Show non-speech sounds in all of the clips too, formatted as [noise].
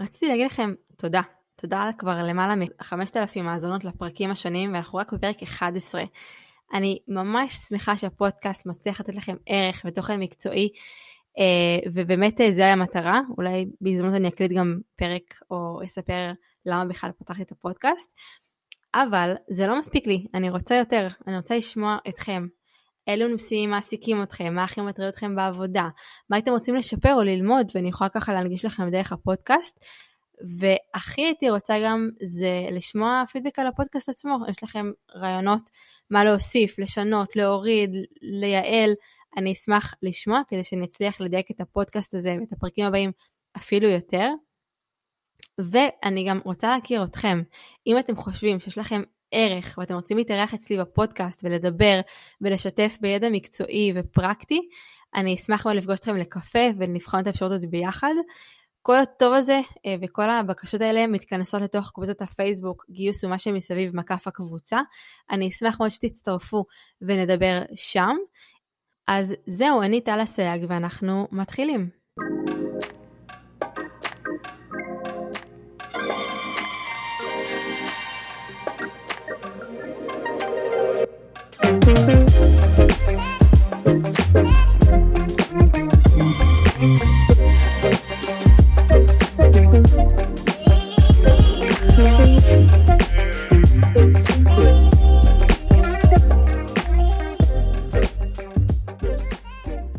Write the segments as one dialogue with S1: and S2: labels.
S1: רציתי להגיד לכם תודה. תודה על כבר למעלה מ-5,000 האזונות לפרקים השונים, ואנחנו רק בפרק 11. אני ממש שמחה שהפודקאסט מצליח לתת לכם ערך ותוכן מקצועי, אה, ובאמת אה, היה המטרה. אולי בהזדמנות אני אקליט גם פרק או אספר למה בכלל פתחתי את הפודקאסט. אבל זה לא מספיק לי, אני רוצה יותר, אני רוצה לשמוע אתכם. אילו נושאים מעסיקים אתכם, מה הכי מטריד אתכם בעבודה, מה אתם רוצים לשפר או ללמוד, ואני יכולה ככה להנגיש לכם דרך הפודקאסט. והכי הייתי רוצה גם זה לשמוע פידבק על הפודקאסט עצמו, יש לכם רעיונות מה להוסיף, לשנות, להוריד, לייעל, אני אשמח לשמוע כדי שאני אצליח לדייק את הפודקאסט הזה ואת הפרקים הבאים אפילו יותר. ואני גם רוצה להכיר אתכם, אם אתם חושבים שיש לכם ערך ואתם רוצים להתארח אצלי בפודקאסט ולדבר ולשתף בידע מקצועי ופרקטי, אני אשמח מאוד לפגוש אתכם לקפה ונבחן את האפשרות הזאת ביחד. כל הטוב הזה אה, וכל הבקשות האלה מתכנסות לתוך קבוצת הפייסבוק גיוס ומה שמסביב מקף הקבוצה. אני אשמח מאוד שתצטרפו ונדבר שם. אז זהו, אני טל אסייג ואנחנו מתחילים.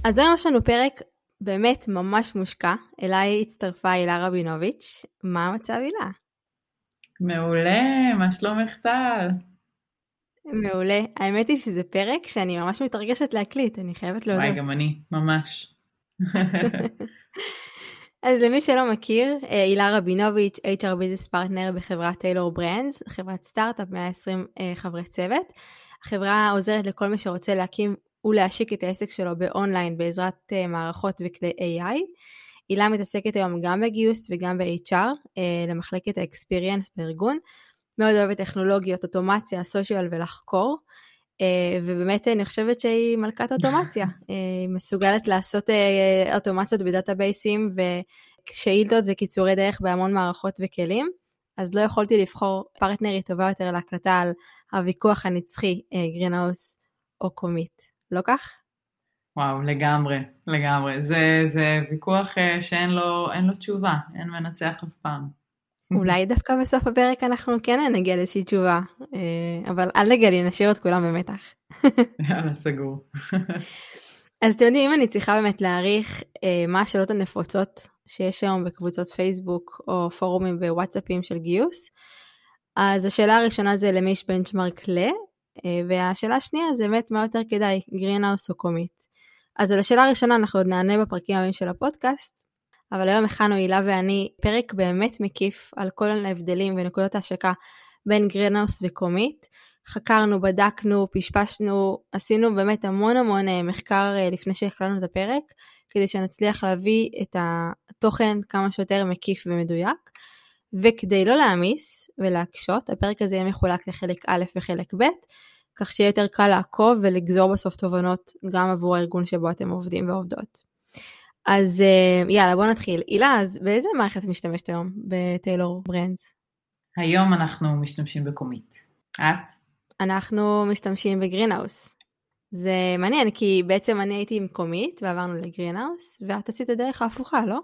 S1: אז היום יש לנו פרק באמת ממש מושקע. אליי הצטרפה הילה רבינוביץ'. מה המצב הילה?
S2: מעולה, מה שלומך טל?
S1: מעולה. האמת היא שזה פרק שאני ממש מתרגשת להקליט, אני חייבת להודות.
S2: וואי, גם אני, ממש. [laughs]
S1: אז למי שלא מכיר, אה, הילה רבינוביץ', HR business partner בחברת Tailor Brands, חברת סטארט-אפ 120 אה, חברי צוות. החברה עוזרת לכל מי שרוצה להקים ולהשיק את העסק שלו באונליין בעזרת uh, מערכות וכלי AI. הילה מתעסקת היום גם בגיוס וגם ב-HR אה, למחלקת ה-experience בארגון. מאוד אוהבת טכנולוגיות, אוטומציה, סושיאל ולחקור. Uh, ובאמת אני חושבת שהיא מלכת אוטומציה. [laughs] היא מסוגלת לעשות אוטומציות בדאטאבייסים ושאילתות וקיצורי דרך בהמון מערכות וכלים. אז לא יכולתי לבחור פרטנרית טובה יותר להקלטה על הוויכוח הנצחי Greenhouse או Comeet. לא כך?
S2: וואו, לגמרי, לגמרי. זה, זה ויכוח שאין לו, לו תשובה, אין מנצח אף פעם.
S1: אולי [laughs] דווקא בסוף הפרק אנחנו כן נגיע לאיזושהי תשובה, אה, אבל אל נגלה, נשאיר את כולם במתח. [laughs]
S2: יאללה, סגור. [laughs]
S1: אז אתם יודעים, אם אני צריכה באמת להעריך אה, מה השאלות הנפוצות שיש היום בקבוצות פייסבוק או פורומים בוואטסאפים של גיוס, אז השאלה הראשונה זה למי יש benchmark ל, אה, והשאלה השנייה זה באמת מה יותר כדאי, Greenhouse או Comeet. אז על השאלה הראשונה אנחנו עוד נענה בפרקים הבאים של הפודקאסט, אבל היום הכנו הילה ואני פרק באמת מקיף על כל ההבדלים ונקודות ההשקה בין Greenhouse ו Comeet. חקרנו, בדקנו, פשפשנו, עשינו באמת המון המון אה, מחקר אה, לפני שהקלטנו את הפרק, כדי שנצליח להביא את התוכן כמה שיותר מקיף ומדויק. וכדי לא להעמיס ולהקשות, הפרק הזה יהיה מחולק לחלק א' וחלק ב', כך שיהיה יותר קל לעקוב ולגזור בסוף תובנות גם עבור הארגון שבו אתם עובדים ועובדות. אז אה, יאללה בוא נתחיל. הילה, אז באיזה מערכת את משתמשת היום ב Taylor Brands?
S2: היום אנחנו משתמשים ב Comeet. את?
S1: אנחנו משתמשים ב Greenhouse. זה מעניין כי בעצם אני הייתי עם Comeet ועברנו ל Greenhouse ואת עשית את הדרך ההפוכה, לא?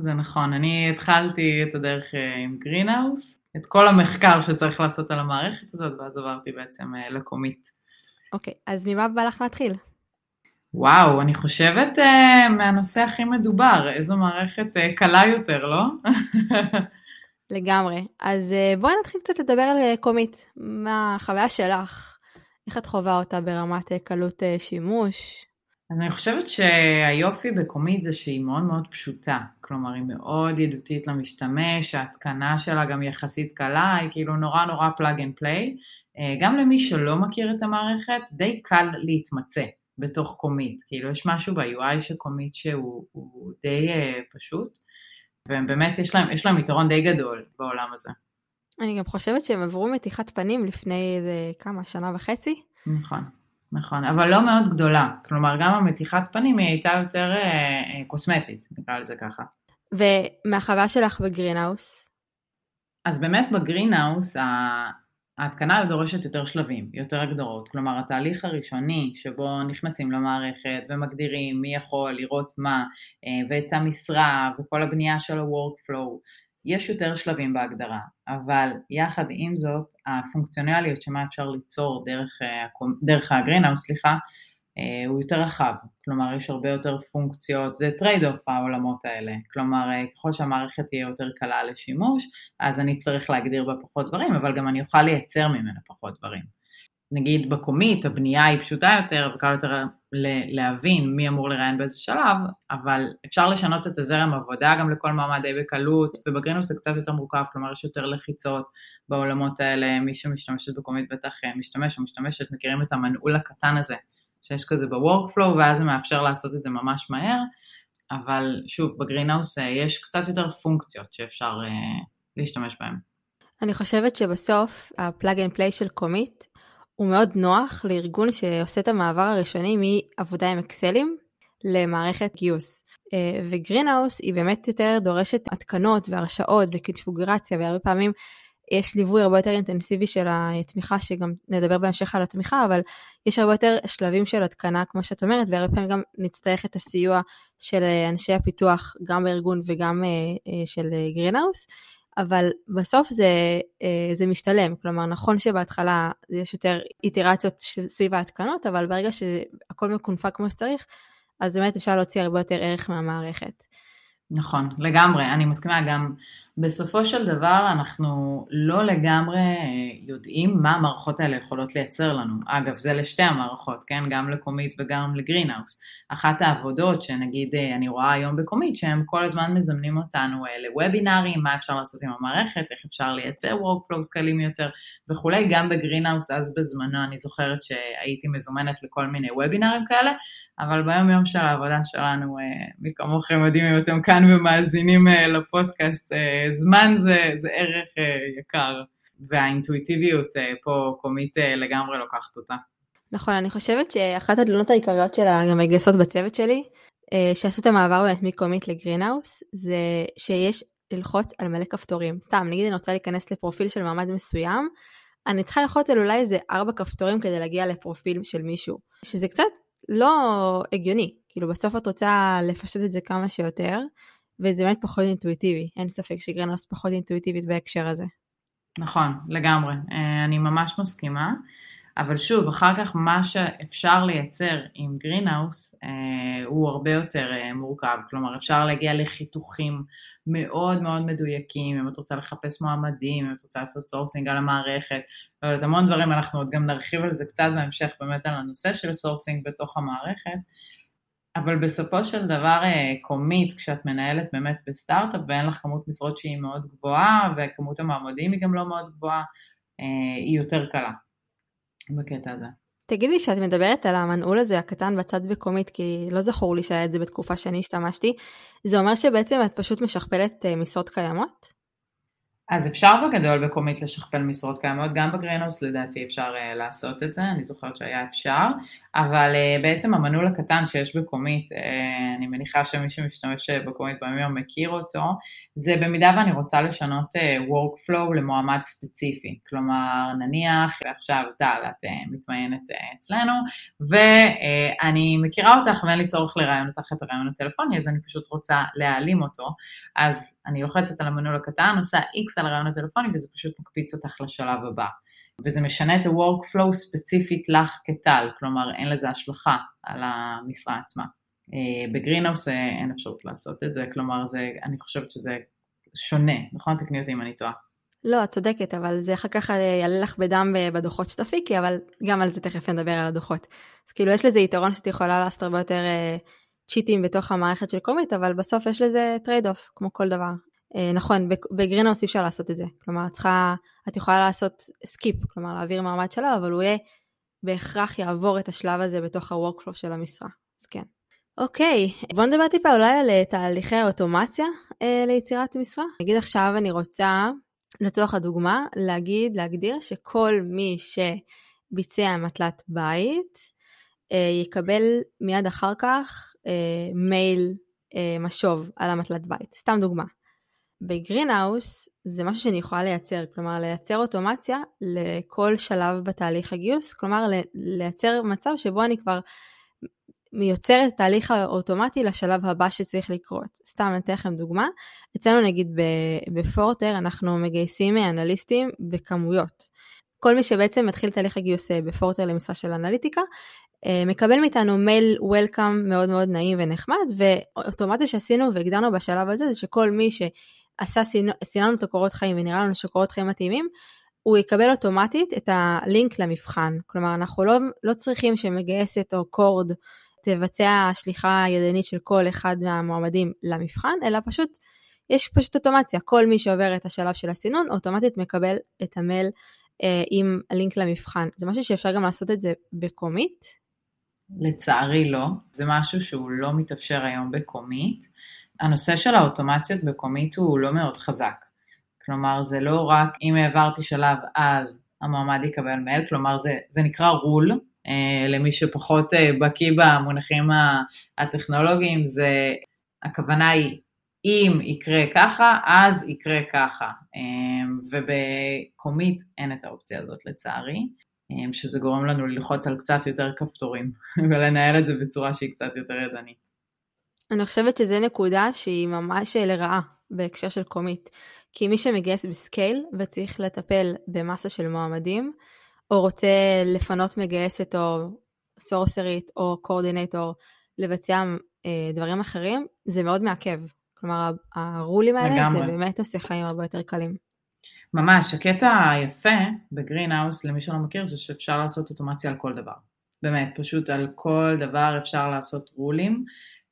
S2: זה נכון, אני התחלתי את הדרך אה, עם גרינהאוס, את כל המחקר שצריך לעשות על המערכת הזאת, ואז עברתי בעצם אה, לקומית.
S1: אוקיי, אז ממה בא לך להתחיל?
S2: וואו, אני חושבת uh, מהנושא הכי מדובר, איזו מערכת uh, קלה יותר, לא?
S1: לגמרי. אז uh, בואי נתחיל קצת לדבר על uh, קומית. מה החוויה שלך? איך את חווה אותה ברמת uh, קלות uh, שימוש?
S2: אז אני חושבת שהיופי ב Comeet זה שהיא מאוד מאוד פשוטה, כלומר היא מאוד ידידותית למשתמש, ההתקנה שלה גם יחסית קלה, היא כאילו נורא נורא plug and play. גם למי שלא מכיר את המערכת, די קל להתמצא בתוך Comeet, כאילו יש משהו ב-UI של Comeet שהוא די אה, פשוט, ובאמת יש להם, יש להם יתרון די גדול בעולם הזה.
S1: אני גם חושבת שהם עברו מתיחת פנים לפני איזה כמה, שנה וחצי?
S2: נכון. נכון, אבל לא מאוד גדולה, כלומר גם המתיחת פנים היא הייתה יותר אה, אה, קוסמטית, נקרא לזה ככה.
S1: ומהחוויה שלך ב Greenhouse?
S2: אז באמת ב Greenhouse ההתקנה דורשת יותר שלבים, יותר הגדרות, כלומר התהליך הראשוני שבו נכנסים למערכת ומגדירים מי יכול לראות מה אה, ואת המשרה וכל הבנייה של ה-workflow, יש יותר שלבים בהגדרה, אבל יחד עם זאת הפונקציונליות שמה אפשר ליצור דרך, אה, דרך ה Greenhouse, סליחה, הוא יותר רחב, כלומר יש הרבה יותר פונקציות, זה trade-off העולמות האלה, כלומר אה, ככל שהמערכת תהיה יותר קלה לשימוש, אז אני צריך להגדיר בה פחות דברים, אבל גם אני אוכל לייצר ממנה פחות דברים. נגיד ב Comeet הבנייה היא פשוטה יותר וקל יותר להבין מי אמור לראיין באיזה שלב, אבל אפשר לשנות את הזרם עבודה גם לכל מועמד די בקלות, וב Greenhouse זה קצת יותר מורכב, כלומר יש יותר לחיצות בעולמות האלה, מי שמשתמשת ב Comeet בטח אה, משתמש או משתמשת, מכירים את המנעול הקטן הזה שיש כזה ב-workflow, ואז זה מאפשר לעשות את זה ממש מהר, אבל שוב, ב Greenhouse אה, יש קצת יותר פונקציות שאפשר אה, להשתמש בהן.
S1: אני חושבת שבסוף ה plug and play של Comeet הוא מאוד נוח לארגון שעושה את המעבר הראשוני מעבודה עם אקסלים למערכת גיוס. אה, ו Greenhouse היא באמת יותר דורשת התקנות והרשאות וקונפיגורציה והרבה פעמים יש ליווי הרבה יותר אינטנסיבי של התמיכה, שגם נדבר בהמשך על התמיכה, אבל יש הרבה יותר שלבים של התקנה, כמו שאת אומרת, והרבה פעמים גם נצטרך את הסיוע של אנשי הפיתוח, גם בארגון וגם אה, אה, של גרינהאוס, אבל בסוף זה, אה, זה משתלם, כלומר נכון שבהתחלה יש יותר איטרציות סביב ההתקנות, אבל ברגע שהכל מקונפק כמו שצריך, אז באמת אפשר להוציא הרבה יותר ערך מהמערכת.
S2: נכון, לגמרי, אני מסכימה גם בסופו של דבר אנחנו לא לגמרי יודעים מה המערכות האלה יכולות לייצר לנו. אגב, זה לשתי המערכות, כן? גם ל Comeet וגם ל Greenhouse. אחת העבודות שנגיד אני רואה היום ב Comeet, שהם כל הזמן מזמנים אותנו לוובינארים, מה אפשר לעשות עם המערכת, איך אפשר לייצר workflows קלים יותר וכולי, גם ב Greenhouse אז בזמנו אני זוכרת שהייתי מזומנת לכל מיני וובינארים כאלה, אבל ביום יום של העבודה שלנו, אה, מי כמוכם יודעים אם אתם כאן ומאזינים אה, לפודקאסט, אה, זמן זה, זה ערך יקר, והאינטואיטיביות פה קומית לגמרי לוקחת אותה.
S1: נכון, אני חושבת שאחת התלונות העיקריות של המגייסות בצוות שלי, שעשו את המעבר באמת מקומית לגרינהאוס, זה שיש ללחוץ על מלא כפתורים. סתם, נגיד אני רוצה להיכנס לפרופיל של מעמד מסוים, אני צריכה ללחוץ על אולי איזה ארבע כפתורים כדי להגיע לפרופיל של מישהו, שזה קצת לא הגיוני. כאילו בסוף את רוצה לפשט את זה כמה שיותר, וזה באמת פחות אינטואיטיבי. אין ספק ש Greenhouse פחות אינטואיטיבית בהקשר הזה.
S2: נכון, לגמרי. אה, אני ממש מסכימה. אבל שוב, אחר כך מה שאפשר לייצר עם Greenhouse אה, הוא הרבה יותר אה, מורכב, כלומר אפשר להגיע לחיתוכים מאוד מאוד מדויקים, אם את רוצה לחפש מועמדים, אם את רוצה לעשות sourcing על המערכת, לא יודעת, המון דברים, אנחנו עוד גם נרחיב על זה קצת בהמשך באמת על הנושא של sourcing בתוך המערכת, אבל בסופו של דבר Comeet, אה, כשאת מנהלת באמת בסטארט-אפ ואין לך כמות משרות שהיא מאוד גבוהה וכמות המועמדים היא גם לא מאוד גבוהה, אה, היא יותר קלה בקטע הזה.
S1: תגידי שאת מדברת על המנעול הזה הקטן בצד ב Comeet, כי לא זכור לי שהיה את זה בתקופה שאני השתמשתי, זה אומר שבעצם את פשוט משכפלת אה, משרות קיימות?
S2: אז אפשר בגדול בקומית לשכפל משרות קיימות, גם בגרינוס לדעתי אפשר uh, לעשות את זה, אני זוכרת שהיה אפשר, אבל uh, בעצם המנעול הקטן שיש בקומית, uh, אני מניחה שמי שמשתמש בקומית ביום מכיר אותו, זה במידה ואני רוצה לשנות uh, workflow למועמד ספציפי, כלומר נניח עכשיו טל את uh, מתמיינת uh, אצלנו, ואני uh, מכירה אותך ואין לי צורך לראיין אותך את הרעיון הטלפוני, אז אני פשוט רוצה להעלים אותו, אז אני לוחצת על המנעול הקטן, עושה X על הרעיון הטלפוני וזה פשוט מקפיץ אותך לשלב הבא. וזה משנה את ה-workflow ספציפית לך כטל, כלומר אין לזה השלכה על המשרה עצמה. אה, בגרינהאוס אה, אין אפשרות לעשות את זה, כלומר זה, אני חושבת שזה שונה, נכון? תקני אותי אם אני טועה.
S1: לא, את צודקת, אבל זה אחר כך אה, יעלה לך בדם בדוחות שתפיקי, אבל גם על זה תכף נדבר על הדוחות. אז כאילו יש לזה יתרון שאת יכולה לעשות הרבה יותר צ'יטים בתוך המערכת של Comeet, אבל בסוף יש לזה trade-off, כמו כל דבר. אה, נכון, ב Greenhouse אי אפשר לעשות את זה. כלומר, את צריכה, את יכולה לעשות skip, כלומר להעביר מועמד שלב, אבל הוא יהיה, בהכרח יעבור את השלב הזה בתוך ה-workflow של המשרה. אז כן. אוקיי, בוא נדבר טיפה אולי על אה, תהליכי האוטומציה אה, ליצירת משרה. נגיד עכשיו אני רוצה, לצורך הדוגמה, להגיד, להגדיר שכל מי שביצע מטלת בית, אה, יקבל מיד אחר כך אה, מייל אה, משוב על המטלת בית. סתם דוגמה. בגרינהאוס זה משהו שאני יכולה לייצר, כלומר לייצר אוטומציה לכל שלב בתהליך הגיוס, כלומר לייצר מצב שבו אני כבר מיוצר את התהליך האוטומטי לשלב הבא שצריך לקרות. סתם אני אתן לכם דוגמה, אצלנו נגיד בפורטר אנחנו מגייסים אנליסטים בכמויות. כל מי שבעצם מתחיל תהליך הגיוס אה, בפורטר למשרה של אנליטיקה, אה, מקבל מאיתנו מייל וולקאם מאוד מאוד נעים ונחמד, ואוטומציה שעשינו והגדרנו בשלב הזה זה שכל מי שעשה, סיננו את הקורות חיים ונראה לנו שקורות חיים מתאימים, הוא יקבל אוטומטית את הלינק למבחן. כלומר, אנחנו לא, לא צריכים שמגייסת או קורד תבצע שליחה ידנית של כל אחד מהמועמדים למבחן, אלא פשוט, יש פשוט אוטומציה. כל מי שעובר את השלב של הסינון, אוטומטית מקבל את המייל אה, עם הלינק למבחן. זה משהו שאפשר גם לעשות את זה בקומית?
S2: לצערי לא, זה משהו שהוא לא מתאפשר היום בקומית. הנושא של האוטומציות בקומית הוא לא מאוד חזק. כלומר, זה לא רק אם העברתי שלב אז המועמד יקבל מייל, כלומר זה, זה נקרא רול, אה, למי שפחות אה, בקיא במונחים הטכנולוגיים, זה, הכוונה היא אם יקרה ככה, אז יקרה ככה. אה, ובקומית אין את האופציה הזאת לצערי, שזה גורם לנו ללחוץ על קצת יותר כפתורים [laughs] ולנהל את זה בצורה שהיא קצת יותר ידנית.
S1: אני חושבת שזו נקודה שהיא ממש לרעה בהקשר של קומית. כי מי שמגייס בסקייל וצריך לטפל במסה של מועמדים, או רוצה לפנות מגייסת או סורסרית או קורדינטור לבצע אה, דברים אחרים, זה מאוד מעכב. כלומר, הרולים האלה לגמרי. זה באמת עושה חיים הרבה יותר קלים.
S2: ממש, הקטע היפה בגרינהאוס, למי שלא מכיר, זה שאפשר לעשות אוטומציה על כל דבר. באמת, פשוט על כל דבר אפשר לעשות רולים.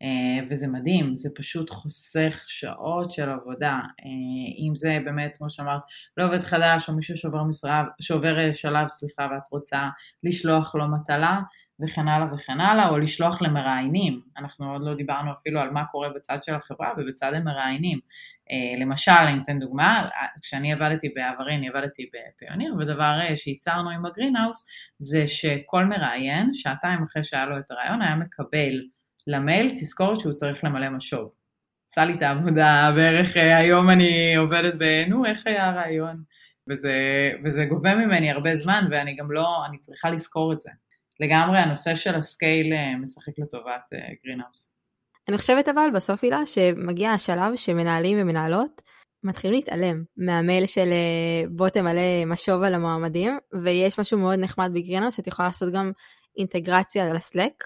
S2: אה, וזה מדהים, זה פשוט חוסך שעות של עבודה. אה, אם זה באמת, כמו שאמרת, לא עובד חדש או מישהו שעובר, משרה, שעובר אה, שלב, סליחה, ואת רוצה לשלוח לו מטלה, וכן הלאה וכן הלאה, או לשלוח למראיינים. אנחנו עוד לא דיברנו אפילו על מה קורה בצד של החברה ובצד המראיינים. למשל, אני אתן דוגמה, כשאני עבדתי בעברי, אני עבדתי בפיוניר, ודבר שייצרנו עם הגרינהאוס, זה שכל מראיין, שעתיים אחרי שהיה לו את הרעיון, היה מקבל למייל תזכורת שהוא צריך למלא משוב. עשה לי את העבודה בערך אה, היום אני עובדת ב... נו, איך היה הרעיון? וזה, וזה גובה ממני הרבה זמן ואני גם לא, אני צריכה לזכור את זה. לגמרי הנושא של ה scale אה, משחק לטובת Greenhouse. אה,
S1: אני חושבת אבל בסוף הילה שמגיע השלב שמנהלים ומנהלות מתחילים להתעלם מהמייל של בוא תמלא משוב על המועמדים ויש משהו מאוד נחמד ב Greenhouse שאת יכולה לעשות גם אינטגרציה ל Slack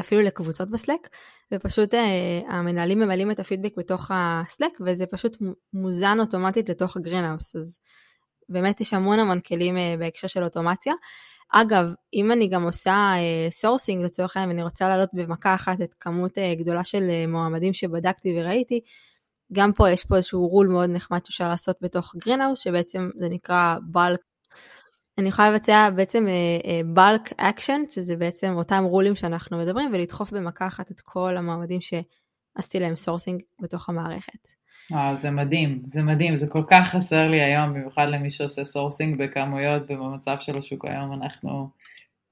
S1: אפילו לקבוצות ב Slack, ופשוט אה, המנהלים ממלאים את הפידבק בתוך ה Slack, וזה פשוט מוזן אוטומטית לתוך ה Greenhouse, אז באמת יש המון המון כלים אה, בהקשר של אוטומציה. אגב, אם אני גם עושה sourcing לצורך העניין ואני רוצה להעלות במכה אחת את כמות גדולה של מועמדים שבדקתי וראיתי, גם פה יש פה איזשהו רול מאוד נחמד שאפשר לעשות בתוך Greenhouse, שבעצם זה נקרא bulk אני יכולה לבצע בעצם bulk אה, action, שזה בעצם אותם רולים שאנחנו מדברים, ולדחוף במכה אחת את כל המועמדים שעשיתי להם sourcing בתוך המערכת.
S2: וואו, זה מדהים, זה מדהים, זה כל כך חסר לי היום, במיוחד למי שעושה sourcing בכמויות, ובמצב של השוק היום אנחנו,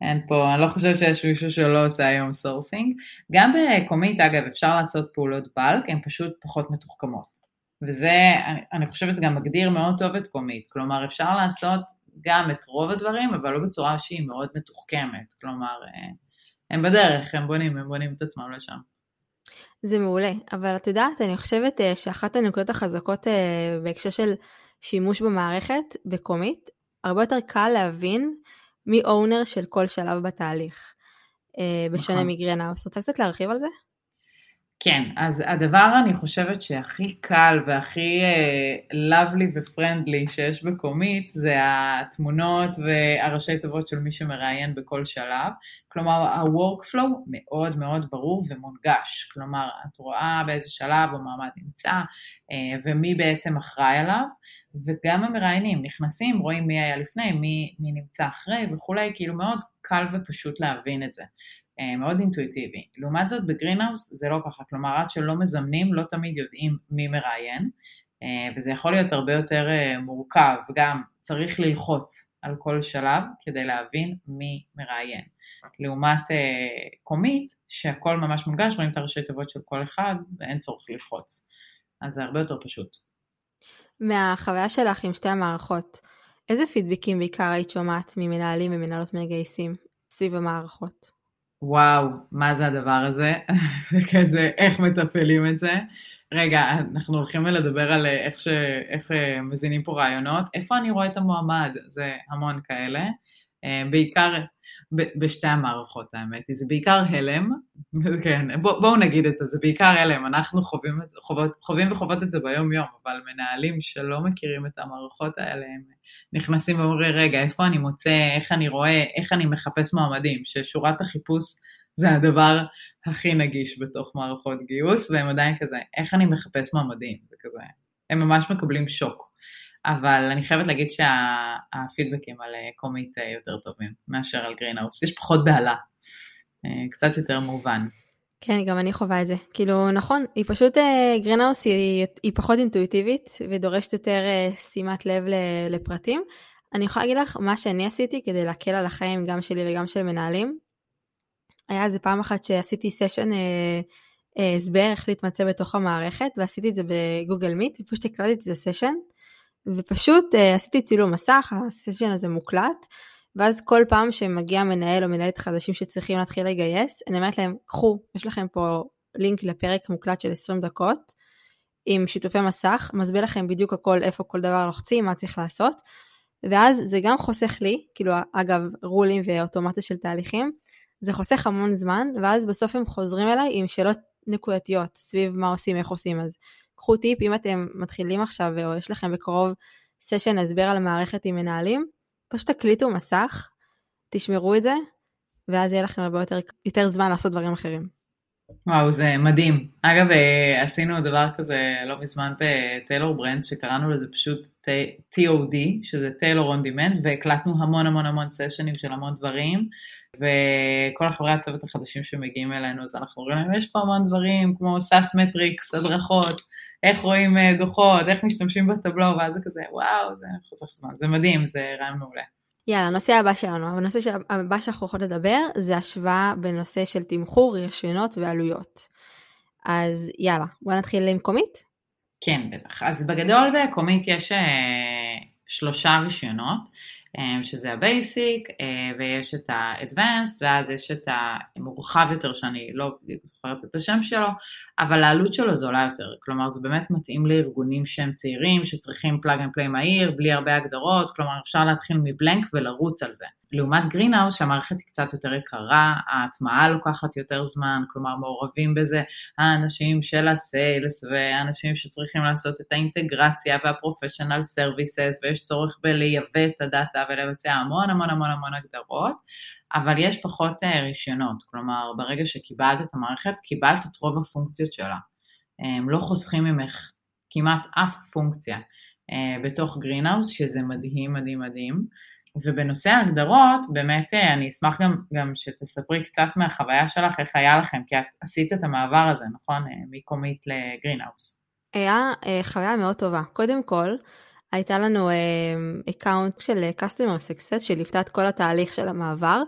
S2: אין פה, אני לא חושבת שיש מישהו שלא עושה היום sourcing. גם ב Comeet, אגב, אפשר לעשות פעולות bulk, הן פשוט פחות מתוחכמות. וזה, אני, אני חושבת, גם מגדיר מאוד טוב את Comeet. כלומר, אפשר לעשות גם את רוב הדברים, אבל לא בצורה שהיא מאוד מתוחכמת. כלומר, אה, הם בדרך, הם בונים, הם בונים את עצמם לשם.
S1: זה מעולה, אבל את יודעת, אני חושבת אה, שאחת הנקודות החזקות אה, בהקשר של שימוש במערכת, בקומית, הרבה יותר קל להבין מי אונר של כל שלב בתהליך, בשונה נכון. מגרנהאוס. רוצה קצת להרחיב על זה?
S2: כן, אז הדבר אני חושבת שהכי קל והכי uh, lovely ופרנדלי שיש בקומית זה התמונות והראשי תיבות של מי שמראיין בכל שלב. כלומר, ה-workflow מאוד מאוד ברור ומונגש. כלומר, את רואה באיזה שלב המעמד נמצא uh, ומי בעצם אחראי עליו, וגם המראיינים נכנסים, רואים מי היה לפני, מי, מי נמצא אחרי וכולי, כאילו מאוד קל ופשוט להבין את זה. אה, מאוד אינטואיטיבי. לעומת זאת בגרינהאוס זה לא ככה, כלומר עד שלא מזמנים לא תמיד יודעים מי מראיין, אה, וזה יכול להיות הרבה יותר אה, מורכב, גם צריך ללחוץ על כל שלב כדי להבין מי מראיין. לעומת קומית, שהכל ממש מונגש, רואים את הראשי תיבות של כל אחד ואין צורך ללחוץ. אז זה הרבה יותר פשוט.
S1: מהחוויה שלך עם שתי המערכות, איזה פידבקים בעיקר היית שומעת ממנהלים ומנהלות מגייסים סביב המערכות?
S2: וואו, מה זה הדבר הזה? [laughs] כזה, איך מתפעלים את זה? רגע, אנחנו הולכים לדבר על איך, ש... איך אה, מזינים פה רעיונות. איפה אני רואה את המועמד? זה המון כאלה. אה, בעיקר בשתי המערכות האמת, זה בעיקר הלם, [laughs] כן, בוא, בואו נגיד את זה, זה בעיקר הלם, אנחנו חווים, את חוות, חווים וחוות את זה ביום יום, אבל מנהלים שלא מכירים את המערכות האלה, הם נכנסים ואומרים, רגע, איפה אני מוצא, איך אני רואה, איך אני מחפש מועמדים, ששורת החיפוש זה הדבר הכי נגיש בתוך מערכות גיוס, והם עדיין כזה, איך אני מחפש מועמדים, זה כזה, הם ממש מקבלים שוק. אבל אני חייבת להגיד שהפידבקים על אה, Comeet אה, יותר טובים מאשר על Greenhouse, יש פחות בהלה, אה, קצת יותר מובן.
S1: כן, גם אני חווה את זה. כאילו, נכון, היא פשוט, Greenhouse היא, היא פחות אינטואיטיבית ודורשת יותר שימת לב לפרטים. אני יכולה להגיד לך, מה שאני עשיתי כדי להקל על החיים גם שלי וגם של מנהלים, היה איזה פעם אחת שעשיתי סשן הסבר איך להתמצא בתוך המערכת, ועשיתי את זה ב Google Meet, ופשוט הקלטתי את הסשן. ופשוט uh, עשיתי צילום מסך, הסשן הזה מוקלט, ואז כל פעם שמגיע מנהל או מנהלת חדשים שצריכים להתחיל לגייס, אני אומרת להם, קחו, יש לכם פה לינק לפרק מוקלט של 20 דקות, עם שיתופי מסך, מסביר לכם בדיוק הכל, איפה כל דבר לוחצים, מה צריך לעשות, ואז זה גם חוסך לי, כאילו אגב רולים ואוטומציה של תהליכים, זה חוסך המון זמן, ואז בסוף הם חוזרים אליי עם שאלות נקודתיות סביב מה עושים, איך עושים, אז קחו טיפ, אם אתם מתחילים עכשיו או יש לכם בקרוב סשן הסבר על המערכת עם מנהלים, פשוט תקליטו מסך, תשמרו את זה, ואז יהיה לכם הרבה יותר, יותר זמן לעשות דברים אחרים.
S2: וואו, זה מדהים. אגב, אה, עשינו דבר כזה לא מזמן ב Tailor Brands, שקראנו לזה פשוט TOD, שזה Tailor on demand, והקלטנו המון המון המון סשנים של המון דברים, וכל החברי הצוות החדשים שמגיעים אלינו, אז אנחנו מראים להם, יש פה המון דברים, כמו SaaS metrics, הדרכות, איך רואים אה, דוחות, איך משתמשים ב Tableau, ואז זה כזה, וואו, זה חוסך זמן, זה מדהים, זה רעיון מעולה.
S1: יאללה, הנושא הבא שלנו, הנושא הבא שאנחנו יכולות לדבר זה השוואה בנושא של תמחור, רישיונות ועלויות. אז יאללה, בוא נתחיל עם Comeet?
S2: כן, בטח. אז בגדול ב Comeet יש אה, שלושה רישיונות. אמ, שזה ה basic, אה, ויש את ה-advanced, ואז יש את המורחב יותר, שאני לא זוכרת את השם שלו, אבל העלות שלו זולה יותר, כלומר זה באמת מתאים לארגונים שהם צעירים, שצריכים plug and play מהיר, בלי הרבה הגדרות, כלומר אפשר להתחיל מ blank ולרוץ על זה. לעומת Greenhouse שהמערכת היא קצת יותר יקרה, ההטמעה לוקחת יותר זמן, כלומר מעורבים בזה האנשים של ה sales והאנשים שצריכים לעשות את האינטגרציה וה professional services ויש צורך בלייבא את הדאטה ולבצע המון המון המון המון הגדרות, אבל יש פחות אה, רישיונות, כלומר ברגע שקיבלת את המערכת קיבלת את רוב הפונקציות שלה, הם לא חוסכים ממך כמעט אף פונקציה אה, בתוך Greenhouse שזה מדהים מדהים מדהים. ובנושא ההגדרות, באמת אה, אני אשמח גם, גם שתספרי קצת מהחוויה שלך, איך היה לכם, כי את עשית את המעבר הזה, נכון? מ Comeet ל
S1: Greenhouse. היה חוויה מאוד טובה. קודם כל, הייתה לנו account של Customer Success שליוותה את כל התהליך של המעבר.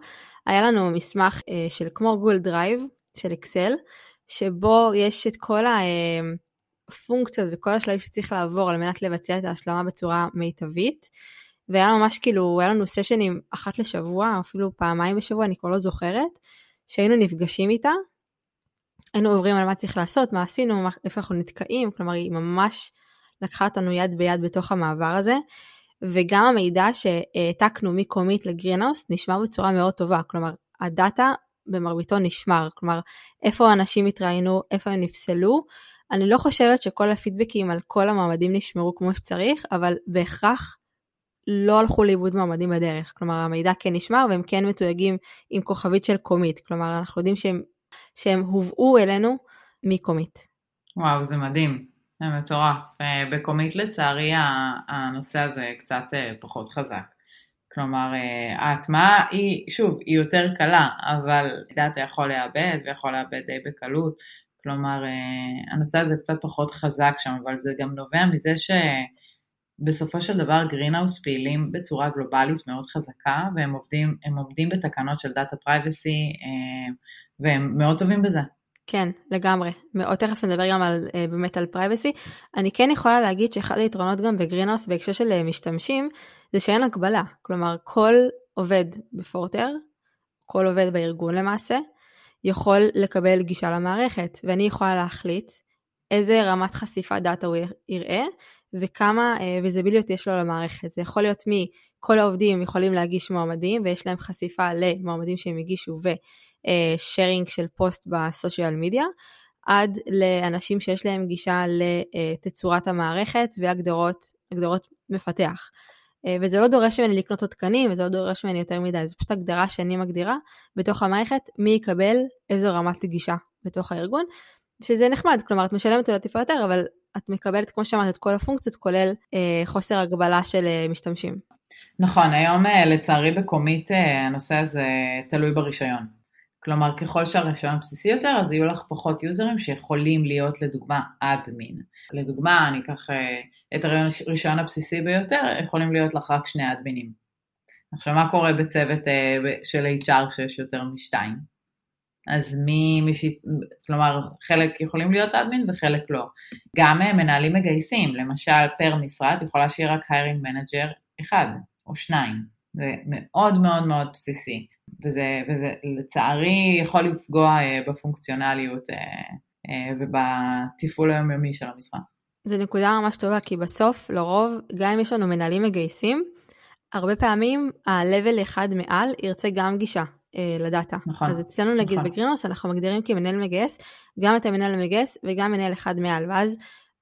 S1: היה לנו מסמך של כמו Google Drive של Excel, שבו יש את כל הפונקציות וכל השלבים שצריך לעבור על מנת לבצע את ההשלמה בצורה מיטבית. והיה ממש כאילו, היה לנו סשנים אחת לשבוע, אפילו פעמיים בשבוע, אני כבר לא זוכרת, שהיינו נפגשים איתה, היינו עוברים על מה צריך לעשות, מה עשינו, מה, איפה אנחנו נתקעים, כלומר היא ממש לקחה אותנו יד ביד בתוך המעבר הזה, וגם המידע שהעתקנו מקומית לגרינהאוס נשמר בצורה מאוד טובה, כלומר הדאטה במרביתו נשמר, כלומר איפה אנשים התראיינו, איפה הם נפסלו, אני לא חושבת שכל הפידבקים על כל המעמדים נשמרו כמו שצריך, אבל בהכרח לא הלכו לאיבוד מעמדים בדרך, כלומר המידע כן נשמר והם כן מתויגים עם כוכבית של קומית, כלומר אנחנו יודעים שהם, שהם הובאו אלינו מקומית.
S2: וואו, זה מדהים, זה מטורף. אה, ב Comeet לצערי הנושא הזה קצת אה, פחות חזק. כלומר, אה, ההטמעה היא, שוב, היא יותר קלה, אבל דאטה יכול לאבד ויכול לאבד די בקלות. כלומר, הנושא הזה קצת פחות חזק שם, אבל זה גם נובע מזה ש... בסופו של דבר Greenhouse פעילים בצורה גלובלית מאוד חזקה והם עובדים, עומדים בתקנות של data privacy והם מאוד טובים בזה.
S1: כן, לגמרי. מאוד תכף נדבר גם על, אה, באמת על privacy. אני כן יכולה להגיד שאחד היתרונות גם ב Greenhouse בהקשר של אה, משתמשים, זה שאין הגבלה. כלומר, כל עובד ב Forter, כל עובד בארגון למעשה, יכול לקבל גישה למערכת, ואני יכולה להחליט איזה רמת חשיפת דאטה הוא יראה, וכמה ויזיביליות אה, יש לו למערכת. זה יכול להיות מכל העובדים יכולים להגיש מועמדים, ויש להם חשיפה למועמדים שהם הגישו, ו... שיירינג של פוסט בסושיאל מדיה, עד לאנשים שיש להם גישה לתצורת המערכת והגדרות מפתח. אה, וזה לא דורש ממני לקנות עוד תקנים, וזה לא דורש ממני יותר מדי, זה פשוט הגדרה שאני מגדירה בתוך המערכת, מי יקבל איזו רמת גישה בתוך הארגון, שזה נחמד, כלומר את משלמת אולי טיפה יותר, אבל את מקבלת, כמו שאמרת, את כל הפונקציות, כולל אה, חוסר הגבלה של אה, משתמשים.
S2: נכון, היום אה, לצערי ב Comeet אה, הנושא הזה תלוי ברישיון. כלומר, ככל שהרישיון בסיסי יותר, אז יהיו לך פחות יוזרים שיכולים להיות לדוגמה אדמין. לדוגמה, אני אקח אה, את הרישיון הבסיסי ביותר, יכולים להיות לך רק שני אדמינים. עכשיו, מה קורה בצוות אה, של HR שיש יותר משתיים? אז מי, מי ש... כלומר, חלק יכולים להיות אדמין וחלק לא. גם אה, מנהלים מגייסים, למשל פר משרד, יכולה שיהיה רק hiring manager אחד או שניים. זה מאוד מאוד מאוד בסיסי. וזה, וזה לצערי יכול לפגוע אה, בפונקציונליות אה, ובתפעול היומיומי של המשרה.
S1: זו נקודה ממש טובה, כי בסוף, לרוב, גם אם יש לנו מנהלים מגייסים, הרבה פעמים ה-level אחד מעל ירצה גם גישה אה, לדאטה. נכון. אז אצלנו נגיד נכון. בגרינוס אנחנו מגדירים כמנהל מגייס, גם את המנהל המגייס וגם מנהל אחד מעל, ואז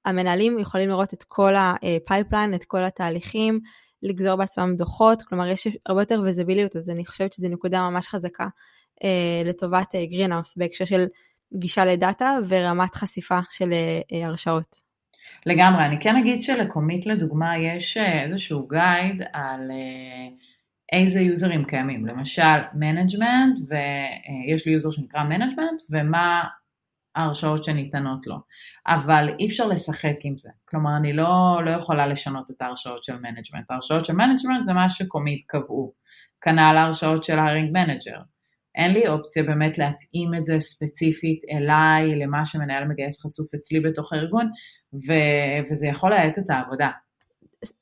S1: המנהלים יכולים לראות את כל ה pipeline, את כל התהליכים, לגזור בעצמם דוחות, כלומר יש הרבה יותר ויזיביליות, אז אני חושבת שזו נקודה ממש חזקה אה, לטובת אה, Greenhouse בהקשר של גישה לדאטה ורמת חשיפה של אה, אה, הרשאות.
S2: לגמרי, אני כן אגיד של Comeet לדוגמה יש אה, איזשהו guide על אה, איזה יוזרים קיימים, למשל management ויש לי יוזר שנקרא management ומה ההרשאות שניתנות לו, אבל אי אפשר לשחק עם זה, כלומר אני לא, לא יכולה לשנות את ההרשאות של management, ההרשאות של management זה מה ש Comeet קבעו, כנ"ל ההרשאות של hiring manager, אין לי אופציה באמת להתאים את זה ספציפית אליי, למה שמנהל מגייס חשוף אצלי בתוך הארגון, ו- וזה יכול להאט את העבודה.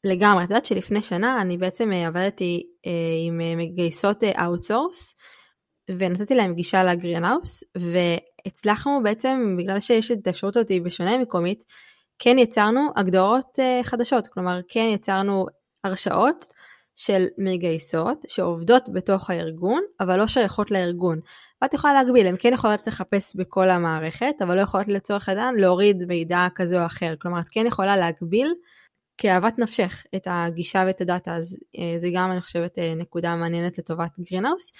S1: לגמרי, את יודעת שלפני שנה אני בעצם אה, עבדתי אה, עם אה, מגייסות outsource, ונתתי להם גישה ל Greenhouse, והצלחנו בעצם, בגלל שיש את האפשרות הזאת בשונה מ Comeet, כן יצרנו הגדרות חדשות, כלומר כן יצרנו הרשאות של מגייסות שעובדות בתוך הארגון, אבל לא שייכות לארגון. ואת יכולה להגביל, הן כן יכולות לחפש בכל המערכת, אבל לא יכולות לצורך העניין להוריד מידע כזה או אחר. כלומר, את כן יכולה להגביל כאוות נפשך את הגישה ואת הדאטה, אז אה, זה גם, אני חושבת, אה, נקודה מעניינת לטובת Greenhouse.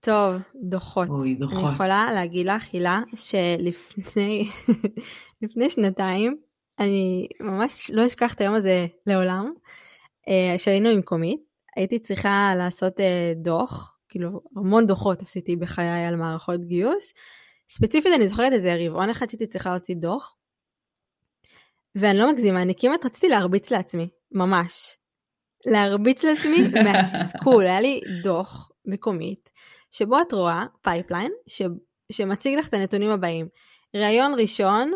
S1: טוב, דוחות.
S2: אוי, דוחות.
S1: אני יכולה להגיד לך, הילה, שלפני [laughs] לפני שנתיים, אני ממש לא אשכח את היום הזה לעולם, אה, שהיינו עם קומית, הייתי צריכה לעשות אה, דוח, כאילו המון דוחות עשיתי בחיי על מערכות גיוס. ספציפית אני זוכרת איזה רבעון אחד שהייתי צריכה להוציא דוח, ואני לא מגזימה, אני כמעט רציתי להרביץ לעצמי, ממש. להרביץ לעצמי [laughs] מהתסכול, היה לי דוח מקומיט שבו את רואה pipeline ש... שמציג לך את הנתונים הבאים. ראיון ראשון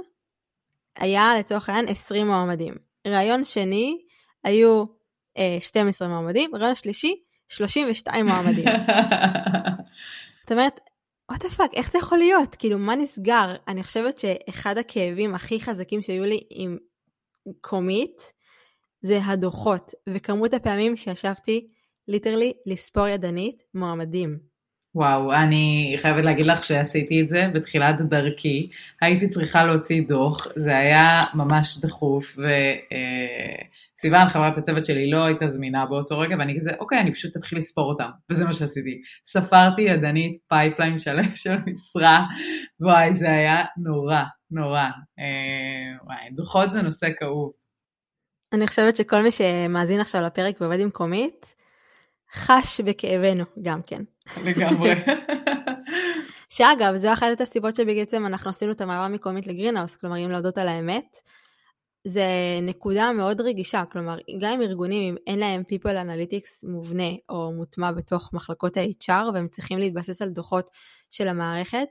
S1: היה לצורך העניין 20 מועמדים. ראיון שני היו אה, 12 מועמדים, ראיון שלישי 32 מועמדים. [laughs] זאת אומרת, what the fuck, איך זה יכול להיות? כאילו, מה נסגר? אני חושבת שאחד הכאבים הכי חזקים שהיו לי עם קומיט, זה הדוחות, וכמות הפעמים שישבתי literally לספור ידנית מועמדים.
S2: וואו, אני חייבת להגיד לך שעשיתי את זה בתחילת דרכי, הייתי צריכה להוציא דוח, זה היה ממש דחוף, וסיוון, אה, חברת הצוות שלי, לא הייתה זמינה באותו רגע, ואני כזה, אוקיי, אני פשוט אתחיל לספור אותם, וזה מה שעשיתי. ספרתי ידנית pipeline שלם [laughs] של משרה, וואי, זה היה נורא, נורא. אה, וואי, דוחות זה נושא כאוב.
S1: אני חושבת שכל מי שמאזין עכשיו לפרק ועובד עם קומית, חש בכאבנו גם כן.
S2: לגמרי. [laughs]
S1: שאגב, זו אחת הסיבות שבעצם אנחנו עשינו את המעבר מקומית לגרינהאוס, כלומר אם להודות על האמת, זה נקודה מאוד רגישה, כלומר, גם אם ארגונים, אם אין להם People Analytics מובנה או מוטמע בתוך מחלקות ה-HR והם צריכים להתבסס על דוחות של המערכת,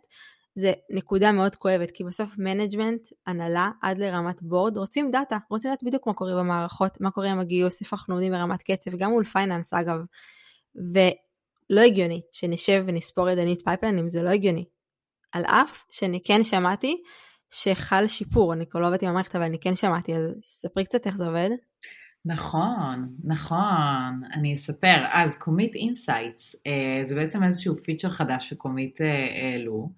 S1: זה נקודה מאוד כואבת, כי בסוף management, הנהלה, עד לרמת board, רוצים data, רוצים לדעת בדיוק מה קורה במערכות, מה קורה עם הגיוס, איפה אנחנו עומדים ברמת קצב, גם מול finance אגב. ולא הגיוני שנשב ונספור ידנית pipelineים, זה לא הגיוני. על אף שאני כן שמעתי שחל שיפור, אני כבר לא עובדת עם המערכת, אבל אני כן שמעתי, אז ספרי קצת איך זה עובד.
S2: נכון, נכון, אני אספר. אז קומיט insights, אה, זה בעצם איזשהו feature חדש שקומיט אה, העלו,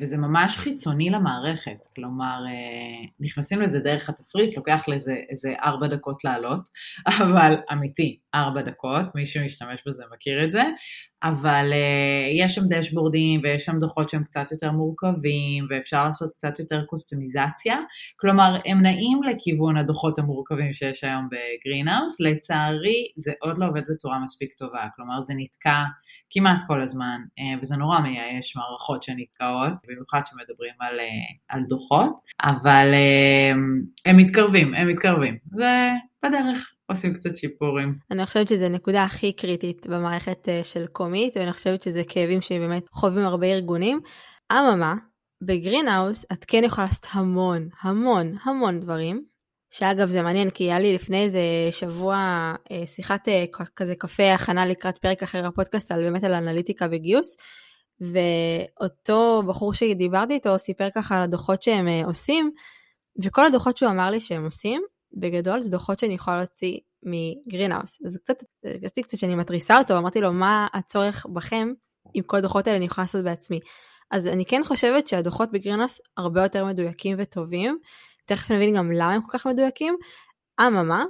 S2: וזה ממש חיצוני למערכת, כלומר אה, נכנסים לזה דרך התפריט, לוקח לזה איזה ארבע דקות לעלות, [laughs] אבל אמיתי, ארבע דקות, מי שמשתמש בזה מכיר את זה, אבל uh, יש שם דשבורדים ויש שם דוחות שהם קצת יותר מורכבים ואפשר לעשות קצת יותר קוסטומיזציה, כלומר הם נעים לכיוון הדוחות המורכבים שיש היום בגרינהאוס, לצערי זה עוד לא עובד בצורה מספיק טובה, כלומר זה נתקע כמעט כל הזמן, uh, וזה נורא מייאש מערכות שנתקעות, במיוחד שמדברים על, uh, על דוחות, אבל uh, הם מתקרבים, הם מתקרבים, זה בדרך. עושים קצת שיפורים.
S1: אני חושבת שזו נקודה הכי קריטית במערכת אה, של קומית, ואני חושבת שזה כאבים שבאמת חווים הרבה ארגונים. אממה, בגרינהאוס את כן יכולה לעשות המון, המון, המון דברים. שאגב זה מעניין כי היה לי לפני איזה שבוע אה, שיחת אה, כזה קפה הכנה לקראת פרק אחר הפודקאסט על באמת על אנליטיקה וגיוס. ואותו בחור שדיברתי איתו סיפר ככה על הדוחות שהם עושים, וכל הדוחות שהוא אמר לי שהם עושים, בגדול זה דוחות שאני יכולה להוציא מגרינהאוס. אז קצת, הרגשתי קצת שאני מתריסה אותו, אמרתי לו מה הצורך בכם אם כל הדוחות האלה אני יכולה לעשות בעצמי. אז אני כן חושבת שהדוחות בגרינהאוס הרבה יותר מדויקים וטובים, תכף נבין גם למה הם כל כך מדויקים, אממה,